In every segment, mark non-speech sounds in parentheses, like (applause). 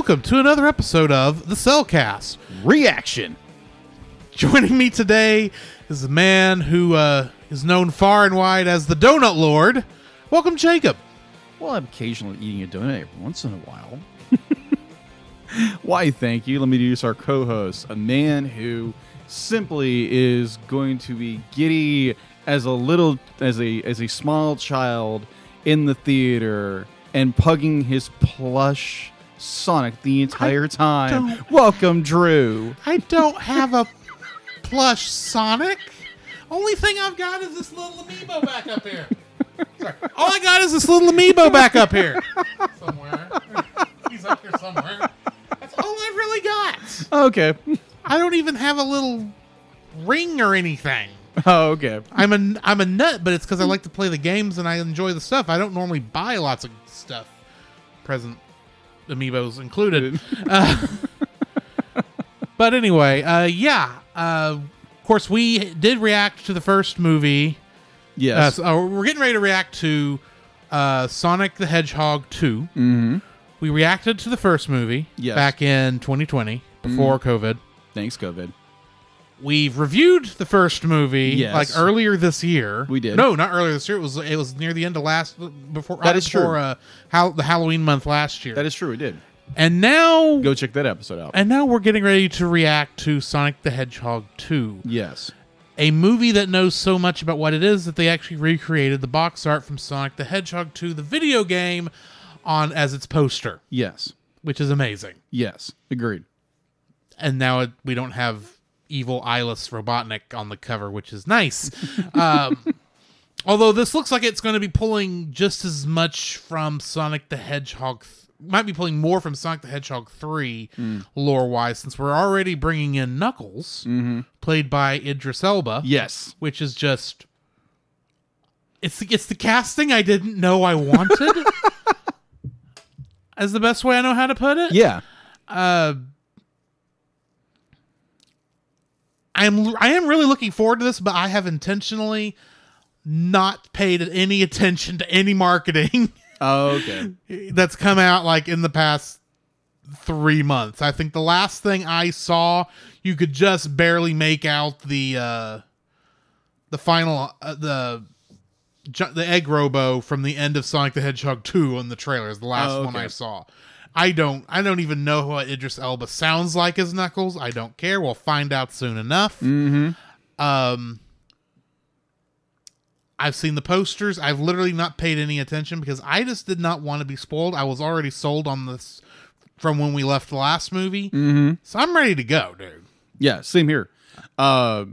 Welcome to another episode of the CelCast. Reaction. Joining me today is a man who uh, is known far and wide as the Donut Lord. Welcome, Jacob. Well, I'm occasionally eating a donut every once in a while. (laughs) Why, thank you. Let me introduce our co host, a man who simply is going to be giddy as a little, as a, as a small child in the theater and pugging his plush Sonic the entire time. don't- Welcome, Drew. I don't have a plush Sonic. Only thing I've got is this little amiibo back up here. Sorry. All I got is this little amiibo back up here. Somewhere. He's up here somewhere. That's all I've really got. Okay. I don't even have a little ring or anything. Oh, okay. I'm a I'm a nut, but it's because I like to play the games and I enjoy the stuff. I don't normally buy lots of stuff, present amiibos included. Uh, but anyway, uh, yeah. Uh, of course, we did react to the first movie. Uh, Yes. so, uh, we're getting ready to react to uh, Sonic the Hedgehog 2. Mm-hmm. We reacted to the first movie Yes. back in 2020 before COVID. Thanks, COVID. We've reviewed the first movie Yes. like earlier this year. We did. No, not earlier this year. It was it was near the end of last before That right is true. before, Uh, Hal- the Halloween month last year. That is true. We did. and now Go check that episode out. and now we're getting ready to react to Sonic the Hedgehog 2, Yes. a movie that knows so much about what it is that they actually recreated the box art from Sonic the Hedgehog 2, the video game, on as its poster, Yes. which is amazing. Yes. Agreed. and now it, we don't have evil eyeless Robotnik on the cover, which is nice. um, (laughs) although this looks like it's going to be pulling just as much from Sonic the Hedgehog, th- might be pulling more from Sonic the Hedgehog three lore wise, since we're already bringing in Knuckles, played by Idris Elba, Yes. which is just. It's the, it's the casting I didn't know I wanted. (laughs) As the best way I know how to put it. Yeah. Uh, I am I am really looking forward to this, but I have intentionally not paid any attention to any marketing (laughs) Oh, okay. (laughs) that's come out like in the past three months. I think the last thing I saw, you could just barely make out the uh, the final uh, the the egg robo from the end of Sonic the Hedgehog 2 on the trailer is the last Oh, one okay. I saw. I don't I don't even know what Idris Elba sounds like as Knuckles. I don't care. We'll find out soon enough. Mm-hmm. Um I've seen the posters. I've literally not paid any attention because I just did not want to be spoiled. I was already sold on this from when we left the last movie. Mm-hmm. So I'm ready to go, dude. Yeah. Same here. Uh,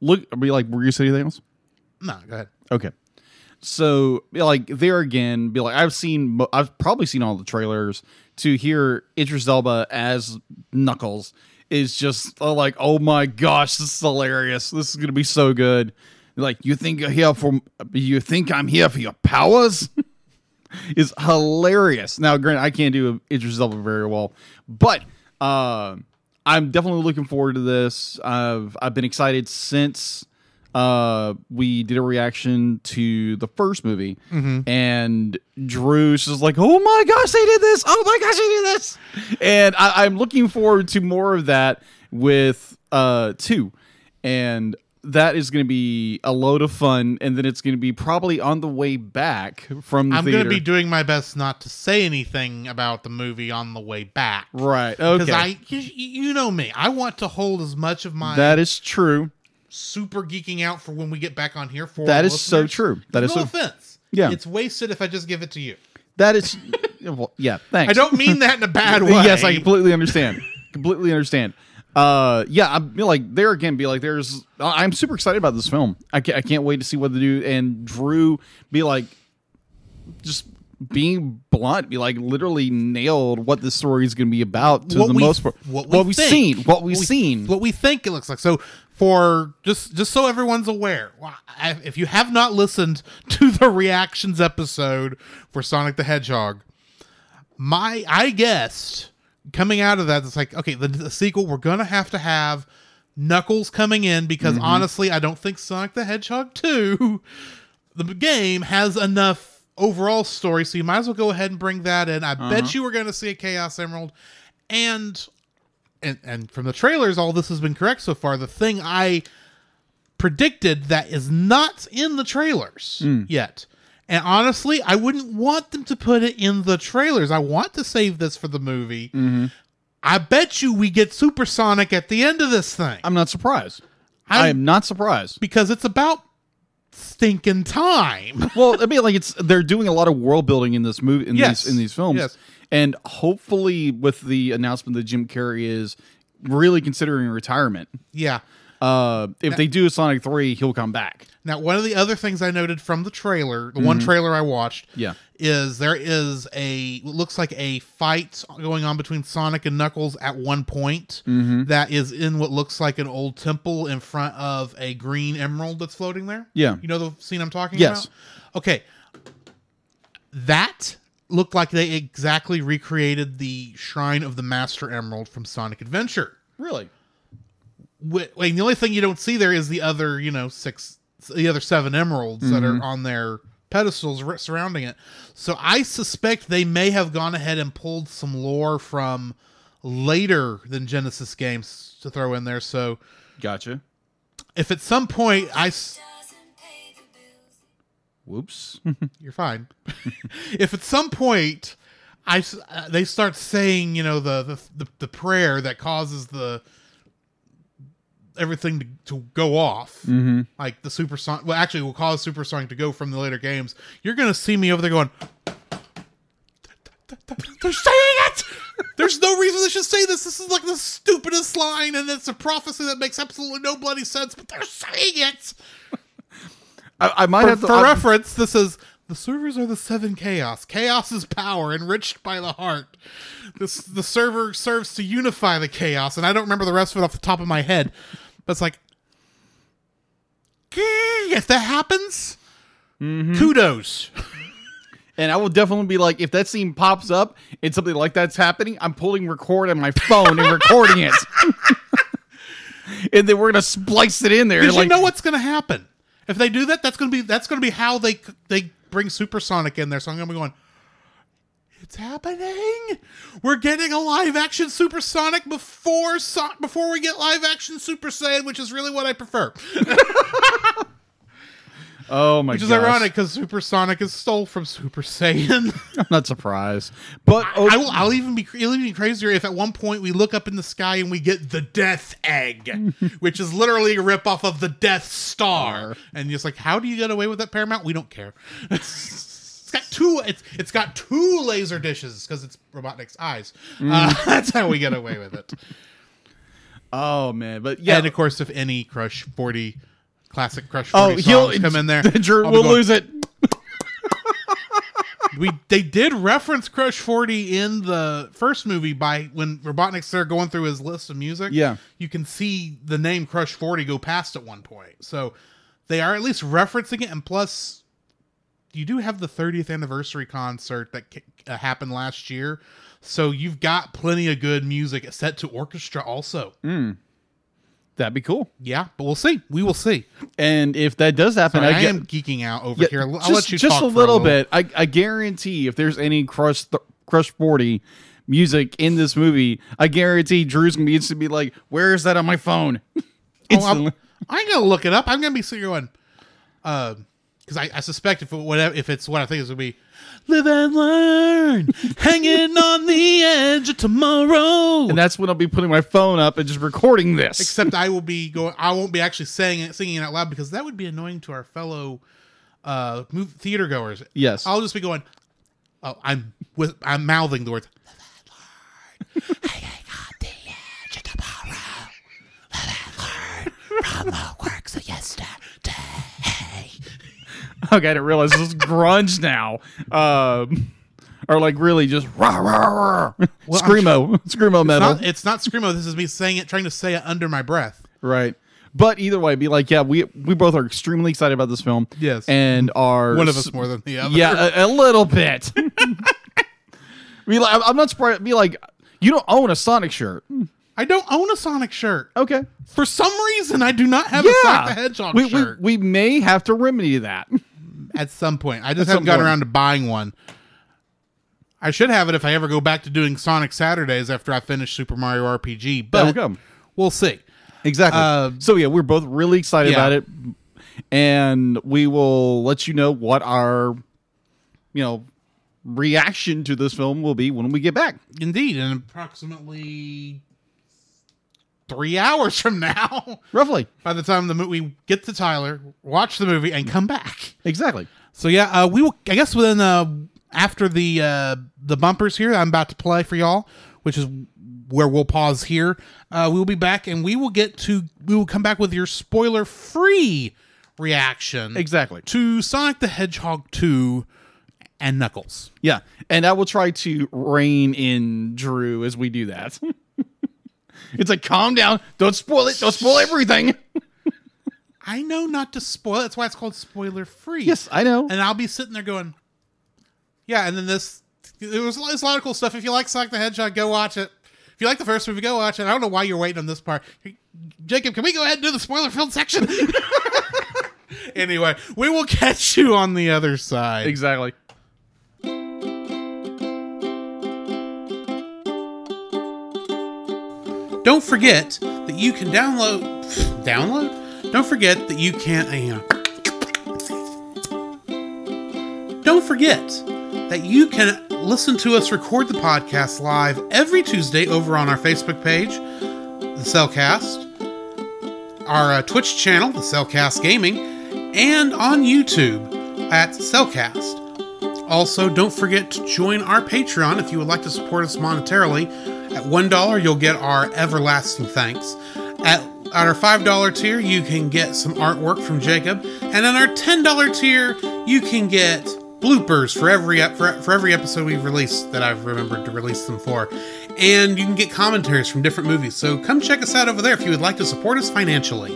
look. Are we like? Were you saying anything else? No, go ahead. Okay. So, like there again, be like I've seen, I've probably seen all the trailers. To hear Idris Elba as Knuckles is just uh, like, oh my gosh, this is hilarious. This is gonna be so good. Like, you think you're here for? You think I'm here for your powers? (laughs) is hilarious. Now, granted, I can't do Idris Elba very well, but uh, I'm definitely looking forward to this. I've I've been excited since uh, we did a reaction to the first movie, and Drew's just like, "Oh my gosh, they did this! Oh my gosh, they did this!" And I, I'm looking forward to more of that with uh two, and that is going to be a load of fun. And then it's going to be probably on the way back from the I'm going to be doing my best not to say anything about the movie on the way back. right. Because Okay, I, you, you know me, I want to hold as much of my that is true. Super geeking out for when we get back on here. For That is so true. That no is so- offense. Yeah. it's wasted if I just give it to you. That is, (laughs) well, yeah. Thanks. I don't mean that in a bad way. (laughs) Yes, I completely understand. completely understand. Uh, yeah, I'm like there again. Be like, there's. I'm super excited about this film. I can't, I can't wait to see what they do. And Drew be like, just being blunt, be like, literally nailed what the story is going to be about to What the we- most part. what we we've think. seen, what we've What we- seen. what we think it looks like. So for just just so everyone's aware, if you have not listened (laughs) to the reactions episode for Sonic the Hedgehog, my I guessed coming out of that, it's like okay, the, the sequel we're gonna have to have Knuckles coming in because mm-hmm. honestly, I don't think Sonic the Hedgehog two, (laughs) the game has enough overall story, so you might as well go ahead and bring that in. I bet uh-huh. you we're going to see a Chaos Emerald, and and and from the trailers, all this has been correct so far. The thing I predicted that is not in the trailers hmm. yet. And honestly, I wouldn't want them to put it in the trailers. I want to save this for the movie. Mm-hmm. I bet you we get Supersonic at the end of this thing I'm not surprised. I'm- I am not surprised. because it's about stinking time. (laughs) well, I mean, like it's they're doing a lot of world building in this movie in Yes. these in these films, Yes. and hopefully with the announcement that Jim Carrey is really considering retirement. yeah. Uh, if they do Sonic three, he'll come back. Now, one of the other things I noted from the trailer, the one trailer I watched, Yeah. is there is a what looks like a fight going on between Sonic and Knuckles at one point that is in what looks like an old temple in front of a green emerald that's floating there. Yeah. You know the scene I'm talking Yes. about? Okay. That looked like they exactly recreated the Shrine of the Master Emerald from Sonic Adventure. Really? Wh- Wait, the only thing you don't see there is the other, you know, six, the other seven emeralds that Mm-hmm. are on their pedestals surrounding it. So I suspect they may have gone ahead and pulled some lore from later than Genesis games to throw in there. So Gotcha. if at some point I, s- doesn't pay the bills. Whoops. (laughs) you're fine. (laughs) if at some point I, uh, they start saying, you know, the the the, the prayer that causes the everything to, to go off, mm-hmm. like the supersonic, well, actually, will cause super supersonic to go from the later games. You're gonna see me over there going. They're saying it. There's no reason they should say this. This is like the stupidest line, and it's a prophecy that makes absolutely no bloody sense. But they're saying it. I, I might For, have to. for I- reference, this is the servers are the seven chaos. Chaos is power enriched by the heart. This the server serves to unify the chaos, and I don't remember the rest of it off the top of my head. But it's like, if that happens, mm-hmm. kudos. (laughs) and I will definitely be like, if that scene pops up and something like that's happening, I'm pulling record on my phone and recording it. (laughs) and then we're gonna splice it in there. Because like, you know what's going to happen if they do that. That's going to be that's to be how they they bring Supersonic in there. So I'm going to be going. It's happening. We're getting a live action Supersonic before so- before we get live action Super Saiyan, which is really what I prefer. (laughs) oh my god, Which is gosh. ironic because Supersonic is stole from Super Saiyan. (laughs) I'm not surprised. But oh, I will, I'll even be it'll even be crazier if at one point we look up in the sky and we get the Death Egg, (laughs) which is literally a ripoff of the Death Star. And just like, how do you get away with that, Paramount? We don't care. It's got two. It's it's got two laser dishes because it's Robotnik's eyes. Uh, (laughs) that's how we get away with it. oh man, but yeah, And of course, if any Crush Forty classic Crush oh Forty he'll songs come in there, (laughs) Drew will going, lose it. (laughs) we they did reference Crush 40 in the first movie by when Robotnik's there going through his list of music. Yeah. You can see the name Crush 40 go past at one point. So they are at least referencing it and plus you do have the 30th anniversary concert that uh, happened last year. So you've got plenty of good music set to orchestra also. That'd be cool. Yeah, but we'll see. We will see. And if that does happen, Sorry, I, I, am geeking out over yeah, here. I'll just, let you just talk a for little bit. I, I guarantee if there's any Crush th- Crush Forty music in this movie, I guarantee Drew's gonna be instantly be like, "Where is that on my phone?" (laughs) Oh, I'm, I'm gonna look it up. I'm gonna be sitting going, because I, I suspect if it, whatever if it's what I think it's gonna be, live and learn, (laughs) hanging on the edge of tomorrow. and that's when I'll be putting my phone up and just recording this. Except (laughs) I will be going. I won't be actually saying it, singing it out loud because that would be annoying to our fellow uh theater goers. Yes. I'll just be going. Oh, I'm with. I'm mouthing the words. Live and learn, hanging on the edge of tomorrow. Live and learn from the works of yesterday. (laughs) okay, I didn't realize this is grunge now. Um, or like really just rah rah rah. Well, screamo, (laughs) screamo metal. Not, it's not screamo. This is me saying it, trying to say it under my breath. Right. But either way, be like, yeah, we we both are extremely excited about this film. Yes. and are One of us more than the other. Yeah, a, a little bit. (laughs) be like, I'm- not surprised. Be like, you don't own a Sonic shirt. I don't own a Sonic shirt. Okay. For some reason, I do not have a Sonic the Hedgehog we, we, shirt. we may have to remedy that. At some point. I just haven't gotten point. around to buying one. I should have it if I ever go back to doing Sonic Saturdays after I finish Super Mario RPG, but come. we'll see. Exactly. Uh, so yeah, we're both really excited yeah. about it, and we will let you know what our, you know, reaction to this film will be when we get back. Indeed, in approximately three hours from now, (laughs) Roughly. by the time the mo- we get to Tyler, watch the movie, and come back. Exactly. So yeah, uh, we will. I guess within uh, after the uh, the bumpers here, I'm about to play for y'all, which is where we'll pause here. Uh, we will be back, and we will get to we will come back with your spoiler free reaction Exactly. to Sonic the Hedgehog two and Knuckles. Yeah, and I will try to rein in Drew as we do that. (laughs) it's like calm down, don't spoil it, don't spoil everything. (laughs) I know not to spoil. That's why it's called spoiler free. yes, I know. and I'll be sitting there going, yeah. And then this, it was a lot of cool stuff. If you like Sonic the Hedgehog, go watch it. If you like the first movie, go watch it. I don't know why you're waiting on this part. Jacob, can we go ahead and do the spoiler filled section? (laughs) (laughs) anyway, we will catch you on the other side. Exactly. Don't forget that you can download. Download? Don't forget that you can. Uh, don't forget that you can listen to us record the podcast live every Tuesday over on our Facebook page, the CelCast, our uh, Twitch channel, the CelCast Gaming, and on YouTube at CelCast. Also, don't forget to join our Patreon if you would like to support us monetarily. At $1, you'll get our everlasting thanks. At, at our $5 tier, you can get some artwork from Jacob. And on our $10 tier, you can get bloopers for every for, for every episode we've released that I've remembered to release them for. And you can get commentaries from different movies. So come check us out over there if you would like to support us financially.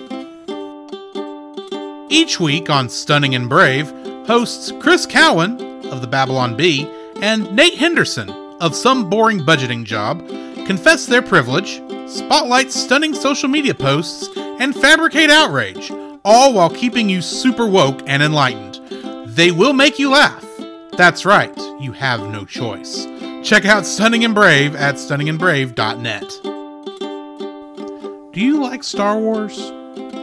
Each week on Stunning and Brave, hosts Chris Cowan of the Babylon Bee and Nate Henderson of Some Boring Budgeting Job confess their privilege, spotlight stunning social media posts, and fabricate outrage, all while keeping you super woke and enlightened. They will make you laugh. That's right, you have no choice. Check out Stunning and Brave at stunningandbrave.net. Do you like Star Wars?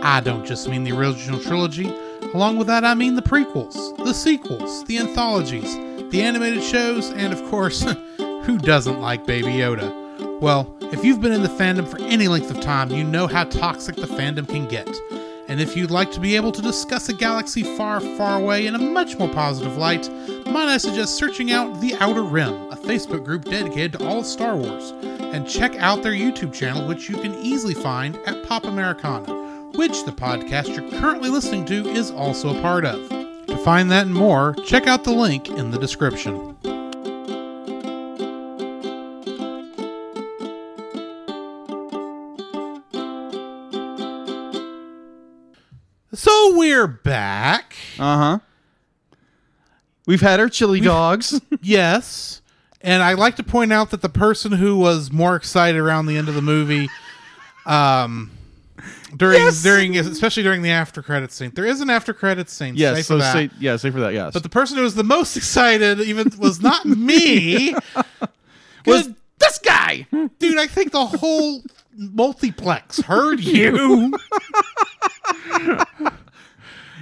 I don't just mean the original trilogy. Along with that, I mean the prequels, the sequels, the anthologies, the animated shows, and of course, (laughs) who doesn't like Baby Yoda? Well, if you've been in the fandom for any length of time, you know how toxic the fandom can get. And if you'd like to be able to discuss a galaxy far, far away in a much more positive light, might I suggest searching out The Outer Rim, a Facebook group dedicated to all Star Wars, and check out their YouTube channel, which you can easily find at Pop Americana, which the podcast you're currently listening to is also a part of. To find that and more, check out the link in the description. So we're back. Uh huh. We've had our chili dogs. (laughs) Yes. And I like to point out that the person who was more excited around the end of the movie, um, during Yes! during especially during the after credit scene, there is an after credit scene. yes. say So say yeah. Say for that. Yes. but the person who was the most excited even was not (laughs) me. (laughs) was this guy? dude, I think the whole multiplex heard you.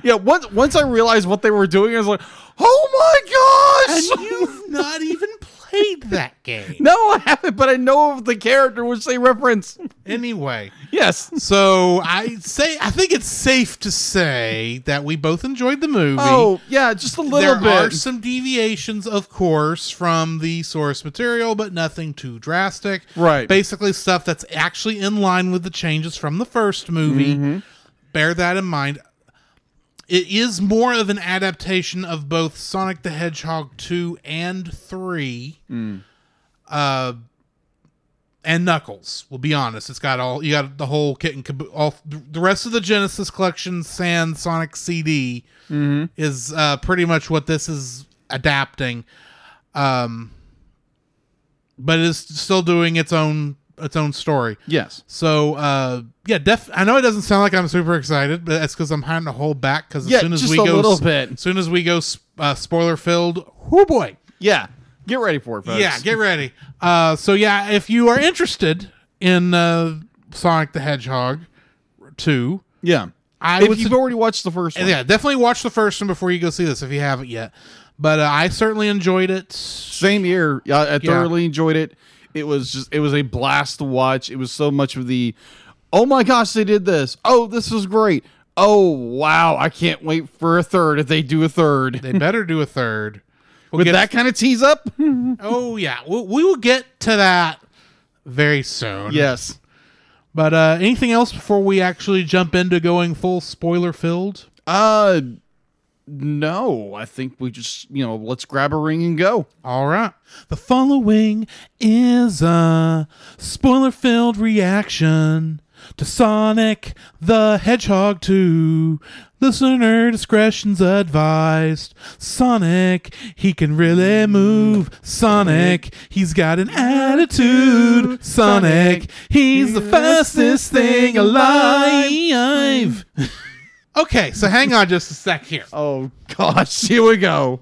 Yeah. Once once I realized what they were doing, I was like, oh my gosh! and you've not even played that game. (laughs) no, I haven't, but I know of the character which they reference. Anyway. Yes. So I say I think it's safe to say that we both enjoyed the movie. Oh yeah, just a little there bit. are some deviations, of course, from the source material, but nothing too drastic. Right. Basically, stuff that's actually in line with the changes from the first movie. Mm-hmm. Bear that in mind. It is more of an adaptation of both Sonic the Hedgehog 2 and 3. Mm. Uh, and Knuckles. We'll be honest. It's got all you got the whole kit and caboodle. All the rest of the Genesis collection, Sans Sonic CD, Mm-hmm. is uh, pretty much what this is adapting. Um, but it is still doing its own its own story. Yes. So uh, yeah, def. I know it doesn't sound like I'm super excited, but that's because I'm having to hold back because as Yeah, soon as just we a go, little bit. as soon as we go uh, spoiler filled, whoo boy, Yeah. Get ready for it, folks. yeah, get ready. Uh, so yeah, if you are interested in uh, Sonic the Hedgehog two, Yeah. I if would you've su- already watched the first one. yeah, definitely watch the first one before you go see this if you haven't yet. But uh, I certainly enjoyed it. Same year, I, I thoroughly enjoyed it. It was just it was a blast to watch. It was so much of the oh my gosh, they did this. Oh, this was great. Oh wow, I can't wait for a third if they do a third. They better do a third. (laughs) We'll With that kind of tease up? (laughs) oh yeah, we, we will get to that very soon. yes. But uh, anything else before we actually jump into going full spoiler filled? Uh no, I think we just, you know, let's grab a ring and go. All right. The following is a spoiler filled reaction to Sonic the Hedgehog 2. Listener discretion's advised. Sonic, he can really move. Sonic, he's got an attitude. Sonic, he's the fastest thing alive. (laughs) okay, so hang on just a sec here. (laughs) Oh gosh, here we go.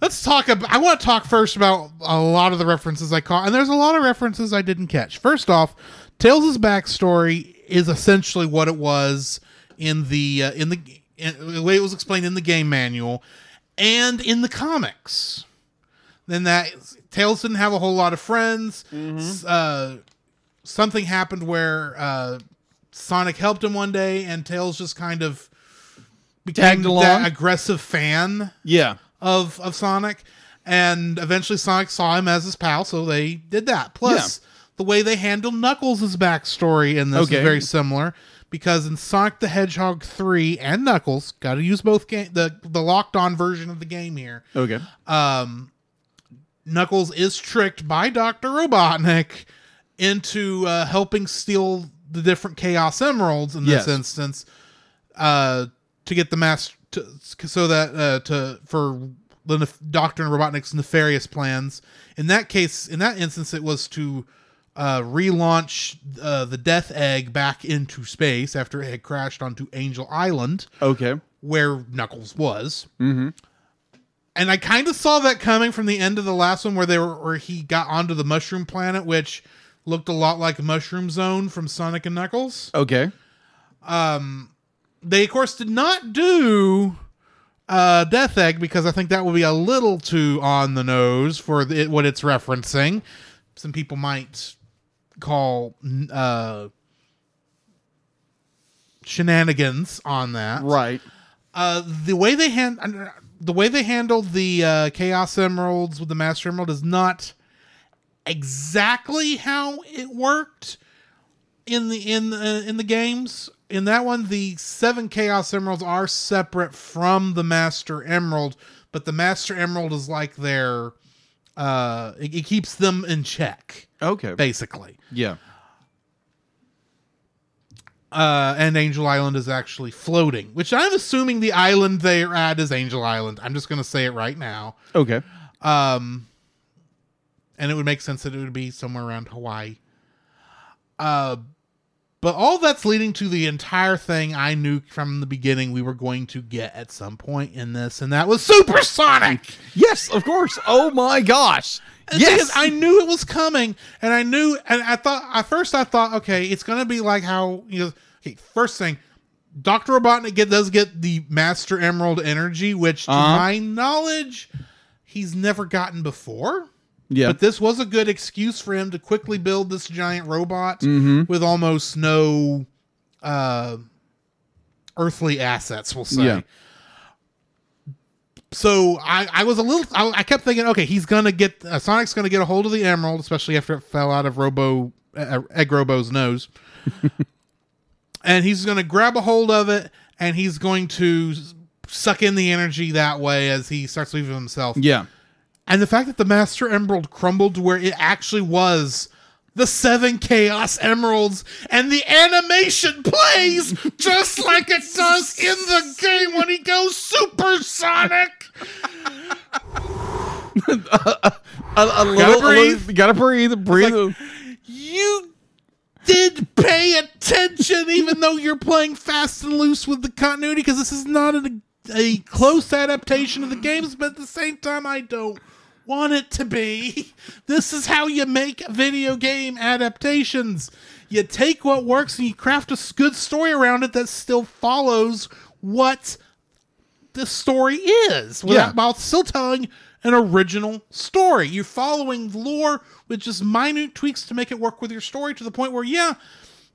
Let's talk about. I want to talk first about a lot of the references I caught, and there's a lot of references I didn't catch. First off, Tails' backstory is essentially what it was in the uh, in the in, the way it was explained in the game manual and in the comics. Then that Tails didn't have a whole lot of friends. S- Uh, something happened where uh, Sonic helped him one day, and Tails just kind of became Tagged that aggressive fan Yeah. of of Sonic, and eventually Sonic saw him as his pal, so they did that. Plus, the way they handle Knuckles' backstory in this Okay. is very similar because in Sonic the Hedgehog three and Knuckles, got to use both game the the locked on version of the game here. Okay. Um, Knuckles is tricked by Doctor Robotnik into uh, helping steal the different Chaos Emeralds in this Yes. instance, uh, to get the master, to, so that uh, to for the nef- Doctor Robotnik's nefarious plans. In that case, in that instance, it was to uh, relaunch uh, the Death Egg back into space after it had crashed onto Angel Island Okay. where Knuckles was. Mm-hmm. And I kind of saw that coming from the end of the last one, where they were, where he got onto the Mushroom Planet, which looked a lot like Mushroom Zone from Sonic and Knuckles. Okay. They, of course, did not do uh, Death Egg because I think that would be a little too on the nose for it, what it's referencing. Some people might call uh, shenanigans on that. Right. uh, the way they hand the way they handled the uh, Chaos Emeralds with the Master Emerald is not exactly how it worked in the in the, in the games. In that one, the seven Chaos Emeralds are separate from the Master Emerald, but the Master Emerald is like their uh, it, it keeps them in check, Okay. basically. Yeah. uh, and Angel Island is actually floating, which I'm assuming the island they're at is Angel Island. I'm just going to say it right now. Okay. Um, and it would make sense that it would be somewhere around Hawaii. Uh, but all that's leading to the entire thing I knew from the beginning we were going to get at some point in this, and that was Supersonic. Yes, of course. Oh my gosh. Yes. I knew it was coming, and I knew, and I thought at first I thought, okay, it's gonna be like how you know. Okay, first thing, Doctor Robotnik get, does get the Master Emerald energy, which, to Uh-huh. my knowledge, he's never gotten before. Yeah. But this was a good excuse for him to quickly build this giant robot Mm-hmm. with almost no uh, earthly assets, we'll say. Yeah. So I, I was a little, I, I kept thinking, okay, he's gonna get uh, Sonic's gonna get a hold of the emerald, especially after it fell out of Robo uh, Egg Robo's nose, (laughs) and he's gonna grab a hold of it, and he's going to suck in the energy that way as he starts leaving himself. yeah. And the fact that the Master Emerald crumbled to where it actually was the seven Chaos Emeralds, and the animation plays just like it does in the game when he goes supersonic. (laughs) A, a little, a breathe. little- gotta breathe. Breathe. Like, did pay attention, even though you're playing fast and loose with the continuity, because this is not a, a close adaptation of the games, but at the same time, I don't want it to be. This is how you make video game adaptations. You take what works and you craft a good story around it that still follows what the story is without, Yeah. while still telling an original story. You're following lore with just minute tweaks to make it work with your story to the point where, yeah,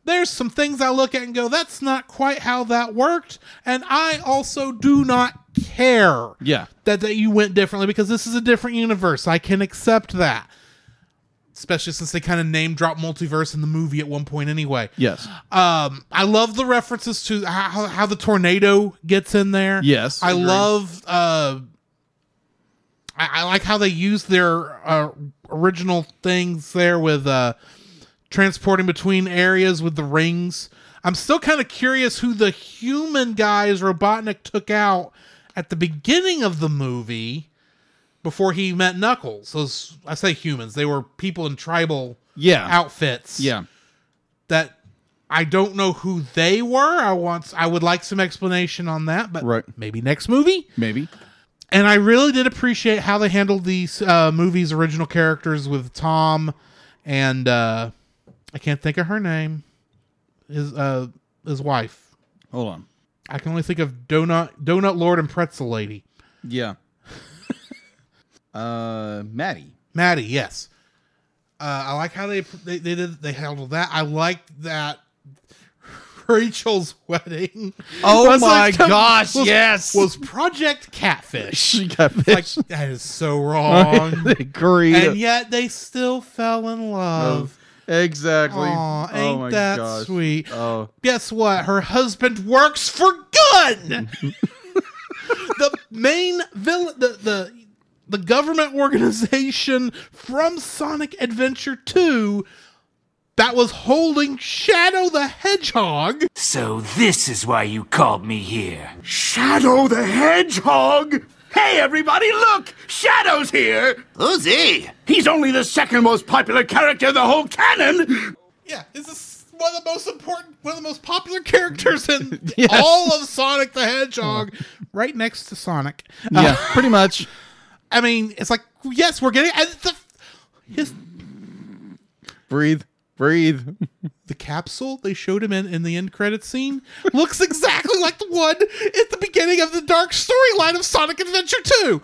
there's some things I look at and go, that's not quite how that worked. And I also do not care Yeah. that, that you went differently because this is a different universe. I can accept that. Especially since they kind of name drop multiverse in the movie at one point anyway. Yes. Um, I love the references to how, how the tornado gets in there. Yes, I agreed. love. Uh, I, I like how they use their uh, original things there with uh, transporting between areas with the rings. I'm still kind of curious who the human guys Robotnik took out at the beginning of the movie before he met Knuckles. Those I say humans; they were people in tribal Yeah. outfits Yeah. that I don't know who they were. I want I would like some explanation on that, but Right. maybe next movie. Maybe. And I really did appreciate how they handled these uh, movies' original characters with Tom and uh, I can't think of her name. His uh, his wife. Hold on. I can only think of Donut Donut Lord and Pretzel Lady. Yeah. (laughs) uh, Maddie. Maddie, yes. Uh, I like how they, they they did they handled that. I like that Rachel's (laughs) wedding. Oh my like- gosh, was- yes. was Project Catfish. (laughs) She got like that is so wrong. And yet they still fell in love. Exactly. Aw, oh ain't my that gosh. sweet? Oh. Guess what? Her husband works for Gun. (laughs) the main villain, the the the government organization from Sonic Adventure 2 that was holding Shadow the Hedgehog. So this is why you called me here. Shadow the Hedgehog! Hey, everybody, look! Shadow's here! Who's he? He's only the second most popular character in the whole canon! Yeah, this is one of the most important, one of the most popular characters in (laughs) Yes. all of Sonic the Hedgehog, right next to Sonic. Uh, Yeah, pretty much. I mean, it's like yes, we're getting and the his Breathe. Breathe. (laughs) the capsule they showed him in in the end credit scene looks exactly like the one at the beginning of the dark storyline of Sonic Adventure 2.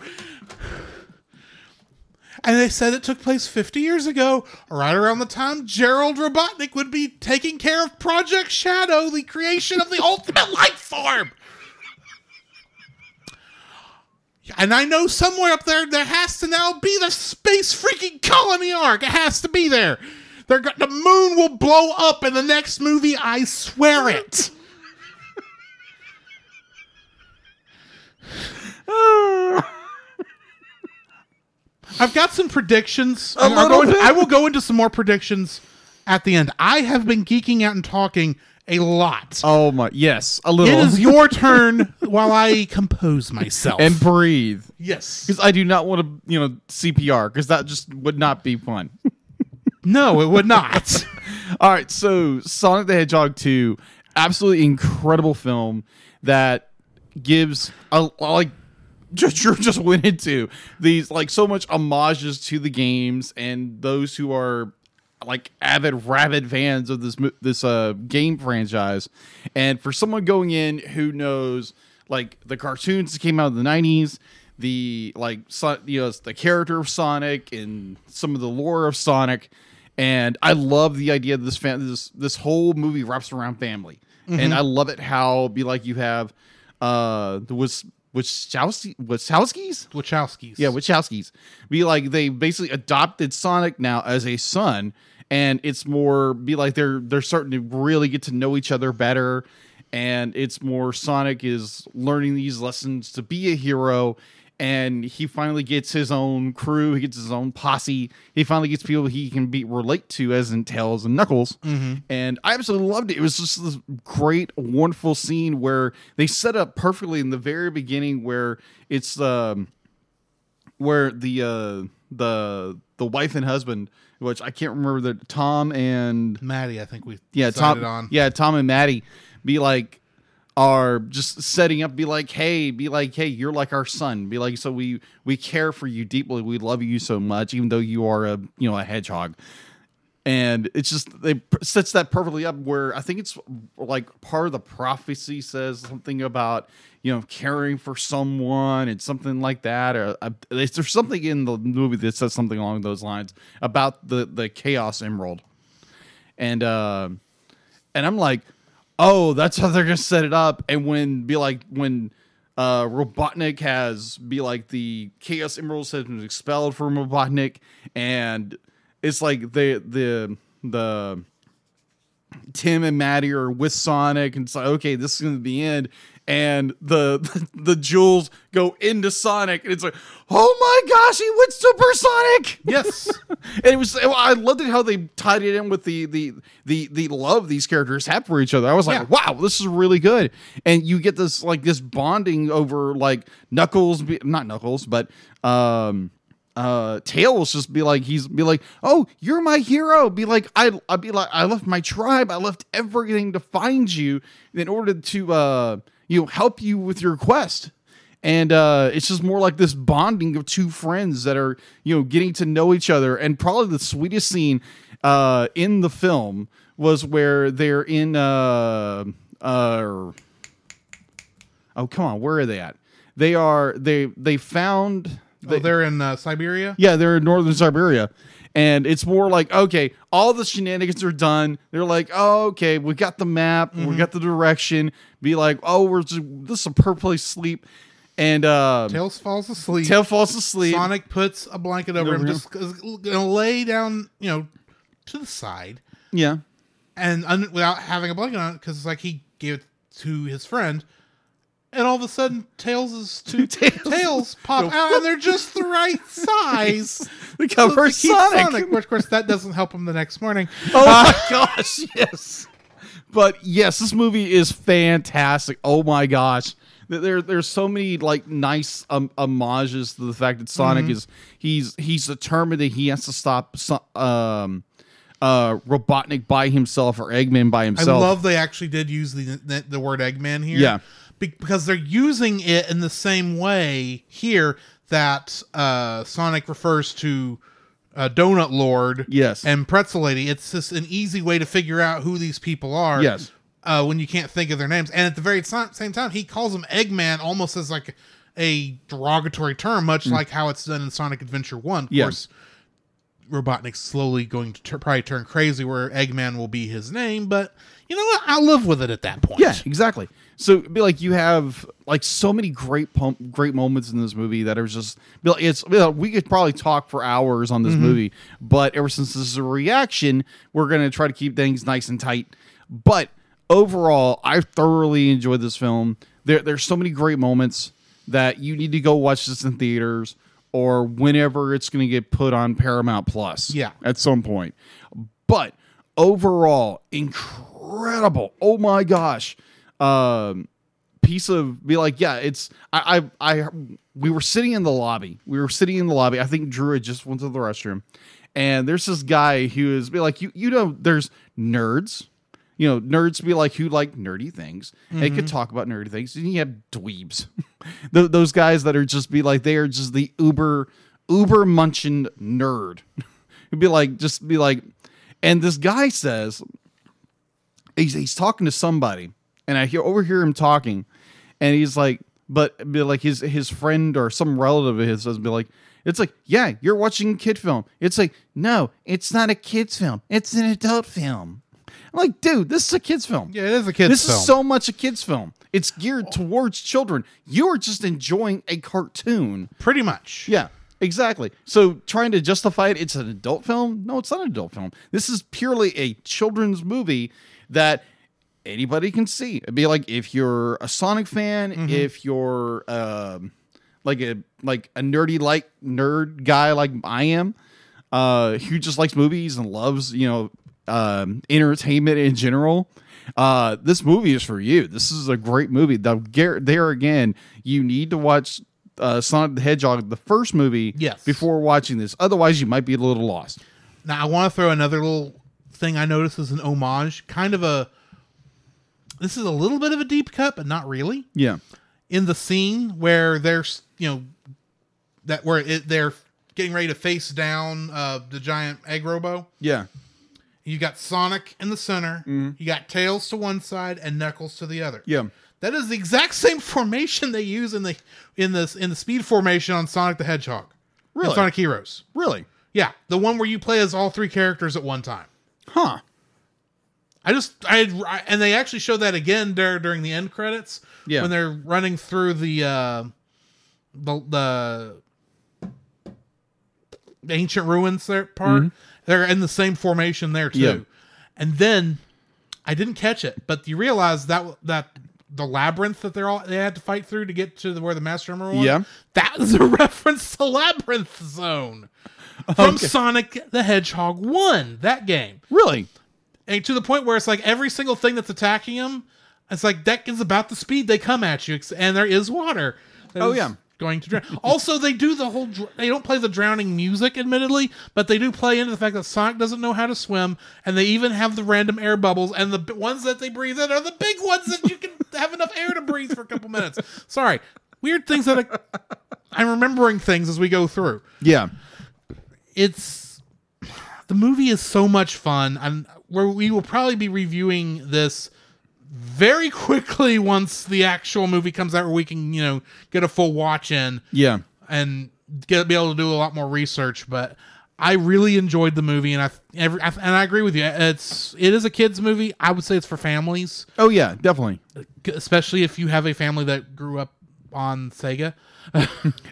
And they said it took place 50 years ago, right around the time Gerald Robotnik would be taking care of Project Shadow, the creation of the (laughs) ultimate life form. And I know somewhere up there there has to now be the space freaking colony arc. It has to be there. They're go- the moon will blow up in the next movie. I swear it. I've got some predictions. Little going- bit. I will go into some more predictions at the end. I have been geeking out and talking a lot. Oh my yes, a little. is your turn while I compose myself. and breathe. yes, Because I do not want to, you know, CPR because that just would not be fun. No, it would not. (laughs) All right, so Sonic the Hedgehog 2, absolutely incredible film that gives a like (laughs) just just went into these like so much homages to the games and those who are like avid rabid fans of this this uh game franchise and for someone going in who knows like the cartoons that came out in the 90s the like so, you know the character of Sonic and some of the lore of Sonic and I love the idea that this fam- this this whole movie wraps around family and I love it how be like you have uh the was Wachowski Wachowskis Wachowskis. yeah, Wachowskis. Be like they basically adopted Sonic now as a son, and it's more be like they're they're starting to really get to know each other better, and it's more Sonic is learning these lessons to be a hero, and he finally gets his own crew, he gets his own posse, he finally gets people he can be relate to as in Tails and Knuckles, and I absolutely loved it. It was just this great, wonderful scene where they set up perfectly in the very beginning where it's um where the uh the the wife and husband, which I can't remember the Tom and Maddie, I think we yeah Tom on. yeah Tom and Maddie be like are just setting up be like hey be like hey you're like our son. Be like so we we care for you deeply. We love you so much even though you are a you know a hedgehog. And it's just they p- sets that perfectly up where i think it's like part of the prophecy says something about you know caring for someone and something like that. Or uh, there's something in the movie that says something along those lines about the the chaos emerald? And uh and i'm like oh that's how they're gonna set it up and when be like when uh robotnik has be like the chaos emeralds has been expelled from robotnik and it's like the the the Tim and Maddie are with Sonic, and it's like, okay, this is gonna be the end. And the, the (laughs) the jewels go into Sonic, and it's like, oh my gosh, he went supersonic! Yes. (laughs) and it was I loved it how they tied it in with the the the the love these characters have for each other. I was like, Yeah. wow, this is really good. And you get this like this bonding over like Knuckles, not Knuckles, but um uh Tails just be like he's be like, "Oh, you're my hero." Be like, "I I be like I left my tribe. I left everything to find you in order to uh you know help you with your quest." and uh, it's just more like this bonding of two friends that are you know getting to know each other and probably the sweetest scene uh, in the film was where they're in uh, uh, oh come on where are they at they are they they found oh, they're in uh, Siberia. yeah, they're in northern Siberia. And it's more like, okay, all the shenanigans are done. They're like, oh, okay, we got the map, we got the direction. Be like, oh, we're just, this is a perfect place to sleep. And uh, Tails falls asleep. Tail falls asleep. Sonic puts a blanket over him, just gonna lay down, you know, to the side, Yeah. and un- without having a blanket on it, because it's like he gave it to his friend, and all of a sudden, Tails' (laughs) two Tails- tails pop go out, and they're just the right (laughs) size. So cover to keep Sonic. Which, of course, that doesn't help him the next morning. Oh my (laughs) gosh, yes. But yes, this movie is fantastic. Oh my gosh. There, there's so many like nice um, homages to the fact that Sonic Mm-hmm. is he's he's determined that he has to stop so- um uh Robotnik by himself or Eggman by himself. I love they actually did use the the, the word Eggman here. Yeah. Be- because they're using it in the same way here that uh, Sonic refers to uh, Donut Lord Yes. and Pretzel Lady. It's just an easy way to figure out who these people are. Yes. Uh, when you can't think of their names. And at the very si- same time, he calls them Eggman almost as like a derogatory term, much like how it's done in Sonic Adventure 1. Of Mm. Yeah. course, Robotnik's slowly going to probably turn crazy where Eggman will be his name, but you know what? I'll live with it at that point. Yeah, exactly. So be like you have like so many great pump, great moments in this movie that are just be like, it's know, we could probably talk for hours on this mm-hmm. movie, but ever since this is a reaction, we're gonna try to keep things nice and tight. But overall, I thoroughly enjoyed this film. There, there's so many great moments that you need to go watch this in theaters or whenever it's going to get put on Paramount Plus. Yeah. at some point. But overall, incredible. Oh my gosh. Um piece of be like, yeah, it's I I I we were sitting in the lobby. We were sitting in the lobby. I think Drew had just went to the restroom. And there's this guy who is be like, you you know, there's nerds. You know, nerds be like who like nerdy things. They could mm-hmm. talk about nerdy things. And you have dweebs. (laughs) Those guys that are just be like they are just the uber uber munching nerd. He'd (laughs) be like, just be like, and this guy says, he's, he's talking to somebody, and I hear overhear him talking, and he's like, but be like his his friend or some relative of his says, be like, it's like, yeah, you're watching a kid film. It's like, no, it's not a kids film. It's an adult film. I'm like, dude, this is a kids film. Yeah, it is a kid's This film. This is so much a kids film. It's geared towards children. You are just enjoying a cartoon. Pretty much. Yeah, exactly. So trying to justify it, it's an adult film. No, it's not an adult film. This is purely a children's movie that anybody can see. It'd be like if you're a Sonic fan, Mm-hmm. if you're um, like a like a nerdy like nerd guy like I am, uh, who just likes movies and loves you know um, entertainment in general. Uh, this movie is for you. This is a great movie. The, there again, you need to watch uh, Sonic the Hedgehog, the first movie, Yes. before watching this. Otherwise, you might be a little lost. Now I want to throw another little thing I noticed as an homage, kind of a. This is a little bit of a deep cut, but not really. Yeah, In the scene where there's, you know, that where it, they're getting ready to face down uh, the giant egg robo. yeah, You got Sonic in the center. Mm-hmm. You got Tails to one side and Knuckles to the other. yeah. That is the exact same (laughs) formation they use in the in the in the speed formation on Sonic the Hedgehog. Really? Sonic Heroes. Really? Yeah, the one where you play as all three characters at one time. Huh? I just I, I and they actually show that again there during the end credits. Yeah. when they're running through the uh, the the, ancient ruins there part. They're in the same formation there too. Mm-hmm. And then I didn't catch it, but you realize that that the labyrinth that they're all they had to fight through to get to the, where the master armor was. Yeah. that was a (laughs) reference to Labyrinth Zone from Sonic the Hedgehog One. That game Really? and to the point where it's like every single thing that's attacking him, it's like that is about the speed they come at you, and there is water. that Oh, yeah. Going to drown. also, they do the whole. dr- They don't play the drowning music, admittedly, but they do play into the fact that Sonic doesn't know how to swim, and they even have the random air bubbles, and the b- ones that they breathe in are the big ones that you can (laughs) have enough air to breathe for a couple minutes. Sorry, weird things that I, I'm remembering things as we go through Yeah. it's the movie is so much fun and where we will probably be reviewing this very quickly once the actual movie comes out where we can you know get a full watch in Yeah. and get be able to do a lot more research but I really enjoyed the movie and I every I, and I agree with you it's it is a kids movie I would say it's for families Oh yeah, definitely. especially if you have a family that grew up on Sega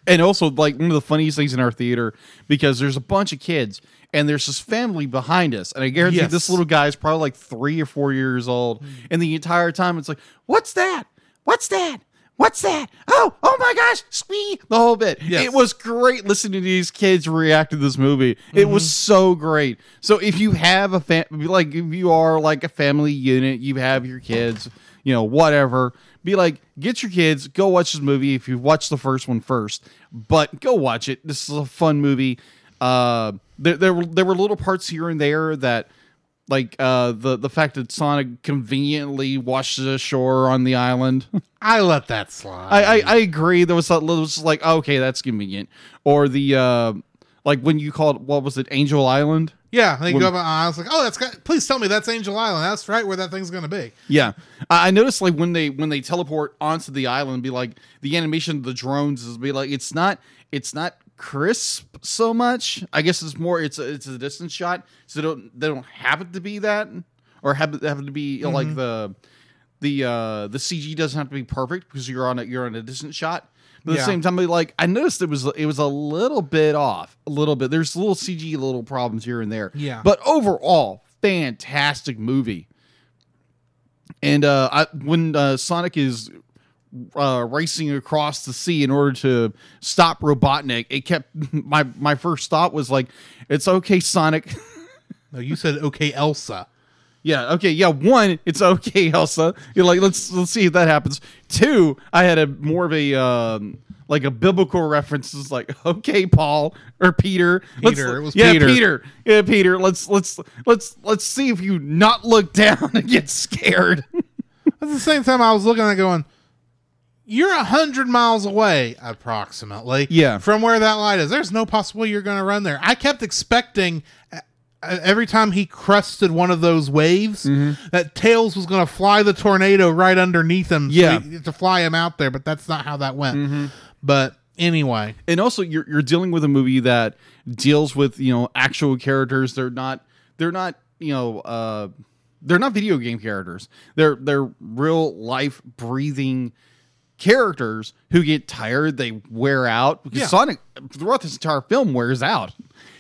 And also, like one of the funniest things in our theater because there's a bunch of kids and there's this family behind us, and I guarantee Yes. this little guy is probably like three or four years old, mm. and the entire time it's like, "What's that? What's that? What's that? Oh, oh my gosh, squee!" The whole bit. Yes. It was great listening to these kids react to this movie. It was mm-hmm. so great. So if you have a fam, like if you are like a family unit, you have your kids, you know, whatever. Be like, get your kids, go watch this movie if you've watched the first one first. But go watch it. This is a fun movie. Uh, there, there were there were little parts here and there that, like uh, the the fact that Sonic conveniently washes ashore on the island. (laughs) I let that slide I, I I agree. There was a little was like okay, that's convenient. Or the uh, like when you called what was it, Angel Island? Yeah they go up and I was like oh that's got, please tell me that's Angel Island that's right where that thing's gonna be Yeah, I, I noticed like when they when they teleport onto the island, be like the animation of the drones is be like it's not it's not crisp so much. I guess it's more it's a, it's a distance shot, so they don't they don't happen to be that or happen happen to be you know, like the the uh the CG doesn't have to be perfect because you're on a you're on a distant shot. But at Yeah. the same time, like I noticed it was it was a little bit off, a little bit. There's little CG little problems here and there. Yeah. But overall, fantastic movie. And uh, I, when uh, Sonic is uh, racing across the sea in order to stop Robotnik, it kept (laughs) my my first thought was like, "It's okay, Sonic." (laughs) no you said okay Elsa yeah, okay, yeah. One, it's okay, (laughs) Elsa. You're like, let's let's see if that happens. Two, I had a more of a um, like a biblical reference. It's like, (laughs) okay, Paul or Peter. Let's- Peter, it was yeah, Peter. Peter. Yeah, Peter. Let's let's let's let's see if you not look (laughs) down and get scared. At the same time, I was looking at it going, you're a hundred miles away, approximately. Yeah. From where that light is. There's no possible you're going to run there. I kept expecting uh, every time he crusted one of those waves that Tails was going to fly the tornado right underneath him. so Yeah. he- to fly him out there, but that's not how that went. But anyway, and also you're you're dealing with a movie that deals with you know actual characters they're not they're not you know uh they're not video game characters they're they're real life breathing characters who get tired they wear out because Yeah. sonic throughout this entire film wears out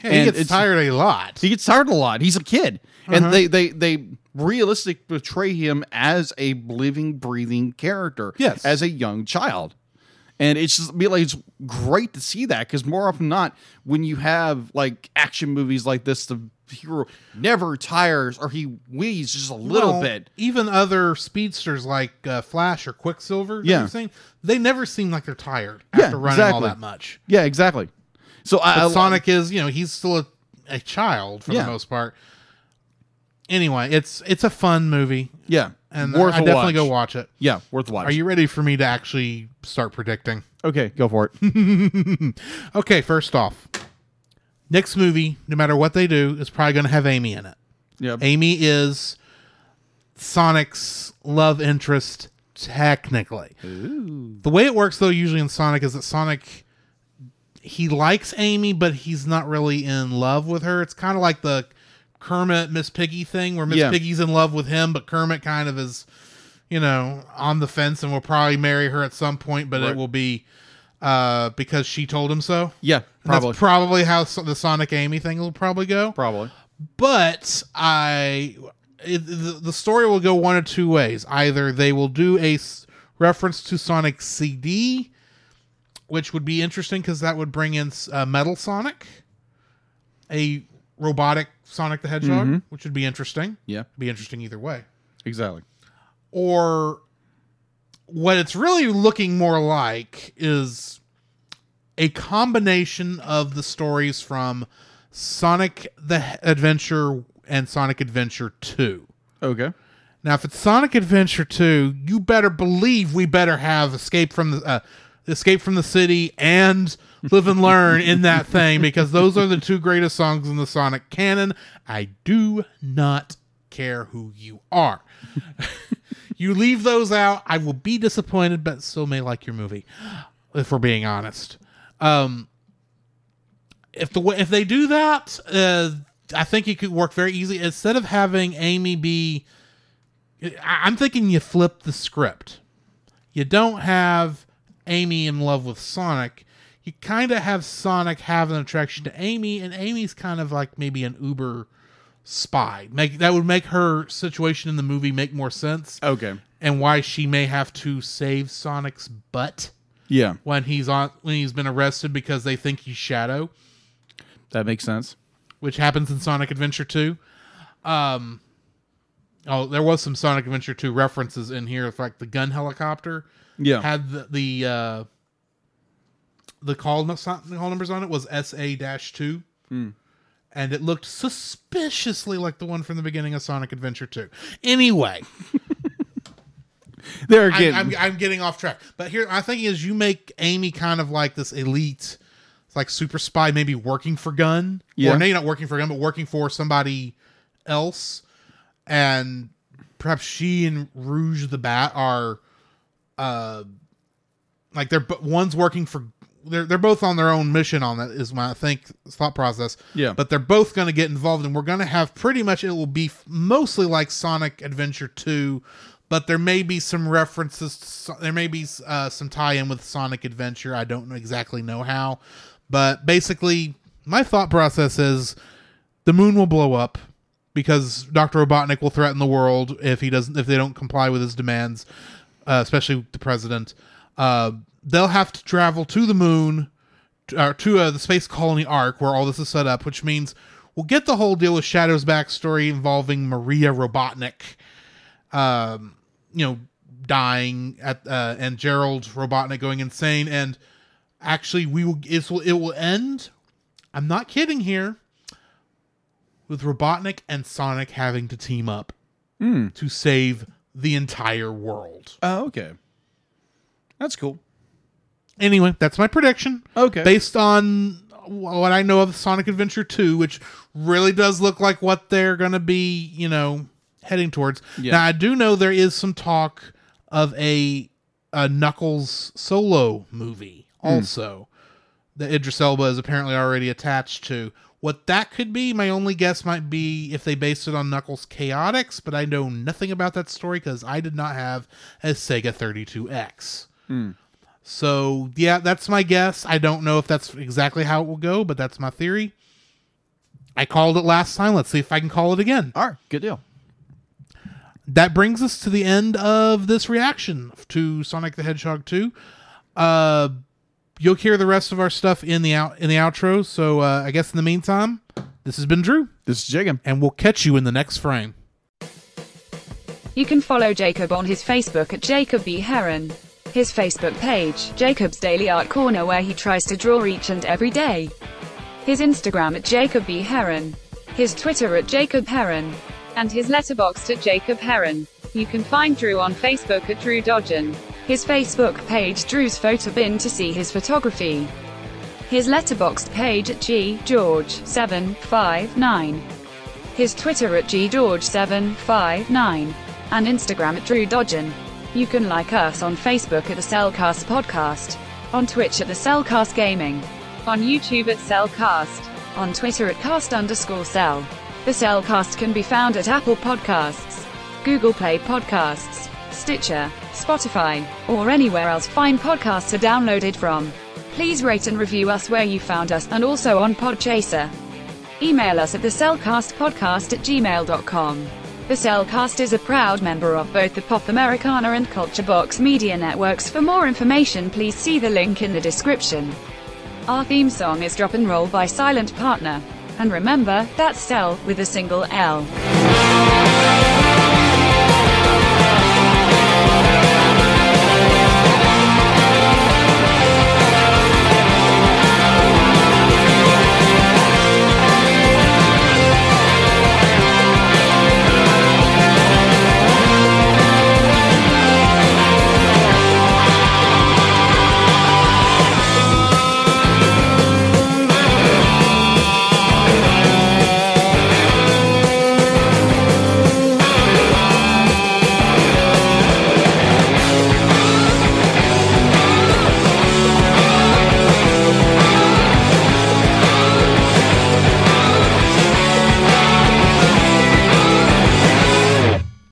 yeah, he gets tired a lot. he gets tired a lot. He's a kid, and Uh-huh. they they they realistic portray him as a living, breathing character. Yes. as a young child, And it's just be like it's great to see that because more often than not, when you have like action movies like this, the hero never tires or he wheezes just a little Well, bit. Even other speedsters like uh, Flash or Quicksilver, Yeah. seen, they never seem like they're tired Yeah, after running all that much. Yeah, exactly. So I, I Sonic is, you know, he's still a, a child for Yeah. the most part. Anyway, it's it's a fun movie, yeah, and worth I definitely watch. go watch it. Yeah, worth a watch. Are you ready for me to actually start predicting? okay? Go for it. (laughs) (laughs) Okay, first off, next movie, no matter what they do, is probably going to have Amy in it. yeah, Amy is Sonic's love interest, technically. The way it works, though, usually in Sonic, is that Sonic he likes Amy, but he's not really in love with her. It's kind of like the Kermit Miss Piggy thing, where Miss Yeah. Piggy's in love with him, but Kermit kind of is, you know, on the fence and will probably marry her at some point, but Right. it will be uh, because she told him so. yeah, probably, That's probably how the Sonic Amy thing will probably go. probably. But I, it, the, the story will go one of two ways. Either they will do a s- reference to Sonic CD, which would be interesting because that would bring in uh, Metal Sonic, a robotic Sonic the Hedgehog, which would be interesting. Yeah, Be interesting either way. exactly. Or what it's really looking more like is a combination of the stories from Sonic the Adventure and Sonic Adventure 2. Okay. Now, if it's Sonic Adventure 2, you better believe we better have Escape from the uh, Escape from the City and Live and Learn in that (laughs) thing because those are the two greatest songs in the Sonic canon. I do not care who you are. (laughs) you leave those out, I will be disappointed, but still may like your movie. If we're being honest, um, if the if they do that, uh, I think it could work very easy. Instead of having Amy be I- I'm thinking you flip the script. You don't have Amy in love with Sonic. You kind of have Sonic have an attraction to Amy, and Amy's kind of like maybe an Uber spy. Make that would make her situation in the movie make more sense, Okay. and why she may have to save Sonic's butt Yeah, when he's on when he's been arrested because they think he's Shadow that makes sense. which happens in Sonic Adventure 2. Um, oh, there was some Sonic Adventure 2 references in here, like the gun helicopter Yeah. had the the uh, the call the call numbers on it was SA two, and it looked suspiciously like the one from the beginning of Sonic Adventure 2. Anyway, (laughs) there I, again. I'm, I'm getting off track. But here, I think is you make Amy kind of like this elite, like super spy, maybe working for Gun, Yeah. or maybe not working for Gun, but working for somebody else, and perhaps she and Rouge the Bat are, uh, like they're one's working for. They're, they're both on their own mission on that is my I think thought process Yeah. but they're both going to get involved and we're going to have pretty much it will be f- mostly like sonic adventure 2 but there may be some references to, so- there may be uh, some tie-in with sonic adventure i don't exactly know how but basically my thought process is the moon will blow up because dr robotnik will threaten the world if he doesn't if they don't comply with his demands uh, especially the president uh, they'll have to travel to the moon uh, to uh, the space colony ARK where all this is set up, which means we'll get the whole deal with Shadow's backstory involving Maria Robotnik, um, you know, dying at uh, and Gerald Robotnik going insane, and actually we will it will it will end. I'm not kidding here. With Robotnik and Sonic having to team up to save the entire world. oh, okay. That's cool. Anyway, that's my prediction. Okay. Based on what I know of Sonic Adventure 2, which really does look like what they're going to be, you know, heading towards. Yeah. Now, I do know there is some talk of a, a Knuckles solo movie hmm. also that Idris Elba is apparently already attached to. What that could be, my only guess might be if they based it on Knuckles Chaotix, but I know nothing about that story because I did not have a Sega 32X. So yeah, that's my guess. I don't know if that's exactly how it will go, but that's my theory. I called it last time. Let's see if I can call it again. All right. Good deal. That brings us to the end of this reaction to Sonic the Hedgehog 2. Uh, you'll hear the rest of our stuff in the out in the outro. So uh, I guess in the meantime, this has been Drew, This is Jacob, and we'll catch you in the next frame. You can follow Jacob on his Facebook at Jacob B. Heron. His Facebook page, Jacob's Daily Art Corner, where he tries to draw each and every day. His Instagram at Jacob B. Heron. His Twitter at Jacob Heron. And his letterbox at Jacob Heron. You can find Drew on Facebook at Drew Dodgen. His Facebook page Drew's Photo Bin to see his photography. His Letterboxd page at G George 759. His Twitter at ggeorge759 and Instagram at Drew Dodgen. You can like us on Facebook at the CelCast Podcast, on Twitch at the CelCast Gaming, on YouTube at CelCast, on Twitter at cast underscore cel. The CelCast can be found at Apple Podcasts, Google Play Podcasts, Stitcher, Spotify, or anywhere else fine podcasts are downloaded from. Please rate and review us where you found us and also on Podchaser. Email us at the CelCastpodcast at gmail.com. The CelCast is a proud member of both the Pop Americana and Culture Box media networks. For more information, please see the link in the description. Our theme song is Drop and Roll by Silent Partner. And remember, that's Cel with a single L.